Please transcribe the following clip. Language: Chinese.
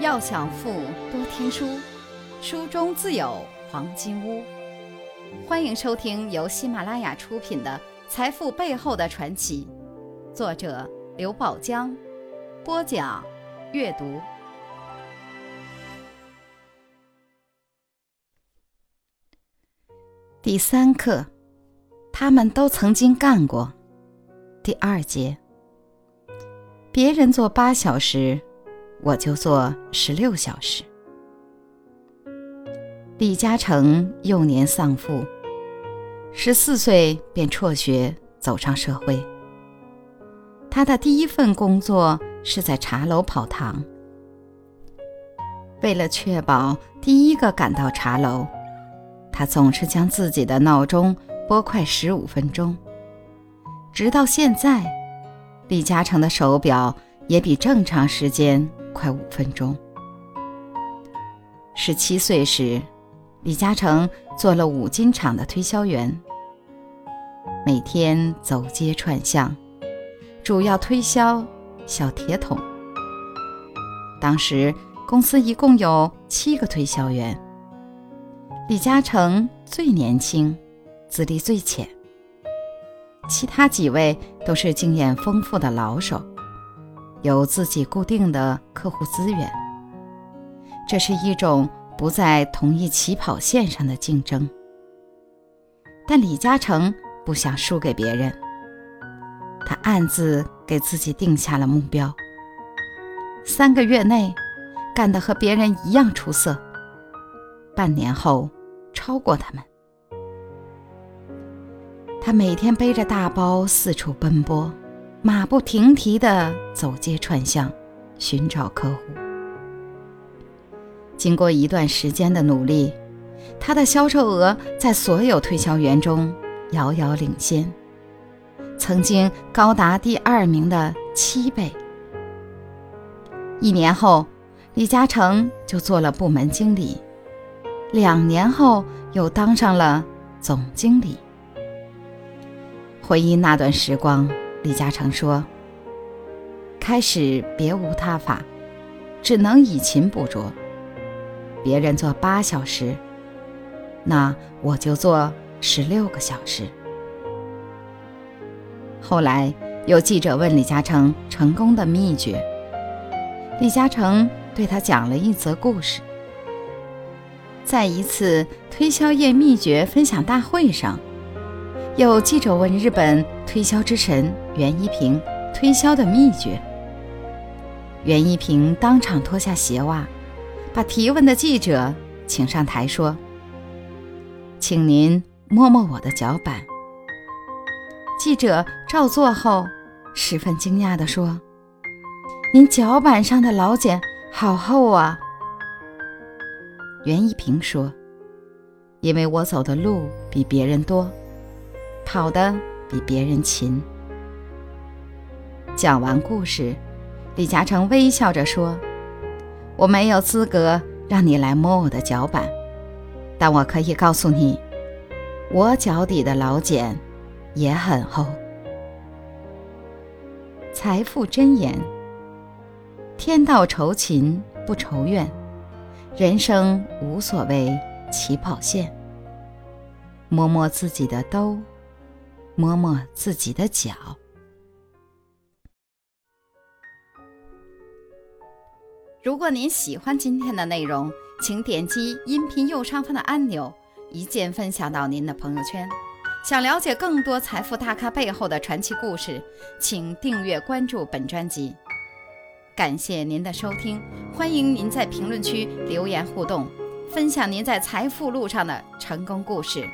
要想富，多听书，书中自有黄金屋。欢迎收听由喜马拉雅出品的《财富背后的传奇》，作者刘宝江，播讲阅读。第三课，他们都曾经干过。第二节，别人做八小时。我就做十六小时。李嘉诚幼年丧父，十四岁便辍学走上社会。他的第一份工作是在茶楼跑堂。为了确保第一个赶到茶楼，他总是将自己的闹钟拨快十五分钟。直到现在，李嘉诚的手表也比正常时间。快五分钟。十七岁时，李嘉诚做了五金厂的推销员，每天走街串巷，主要推销小铁桶。当时公司一共有七个推销员，李嘉诚最年轻，资历最浅，其他几位都是经验丰富的老手。有自己固定的客户资源，这是一种不在同一起跑线上的竞争。但李嘉诚不想输给别人，他暗自给自己定下了目标：三个月内干得和别人一样出色，半年后超过他们。他每天背着大包四处奔波。马不停蹄地走街串巷，寻找客户。经过一段时间的努力，他的销售额在所有推销员中遥遥领先，曾经高达第二名的七倍。一年后，李嘉诚就做了部门经理，两年后又当上了总经理。回忆那段时光。李嘉诚说：“开始别无他法，只能以勤补拙。别人做八小时，那我就做十六个小时。”后来有记者问李嘉诚成功的秘诀，李嘉诚对他讲了一则故事。在一次推销业秘诀分享大会上。有记者问日本推销之神袁一平推销的秘诀，袁一平当场脱下鞋袜，把提问的记者请上台说：“请您摸摸我的脚板。”记者照做后，十分惊讶地说：“您脚板上的老茧好厚啊！”袁一平说：“因为我走的路比别人多。”跑得比别人勤。讲完故事，李嘉诚微笑着说：“我没有资格让你来摸我的脚板，但我可以告诉你，我脚底的老茧也很厚。”财富箴言：天道酬勤不愁怨，人生无所谓起跑线。摸摸自己的兜。摸摸自己的脚。如果您喜欢今天的内容，请点击音频右上方的按钮，一键分享到您的朋友圈。想了解更多财富大咖背后的传奇故事，请订阅关注本专辑。感谢您的收听，欢迎您在评论区留言互动，分享您在财富路上的成功故事。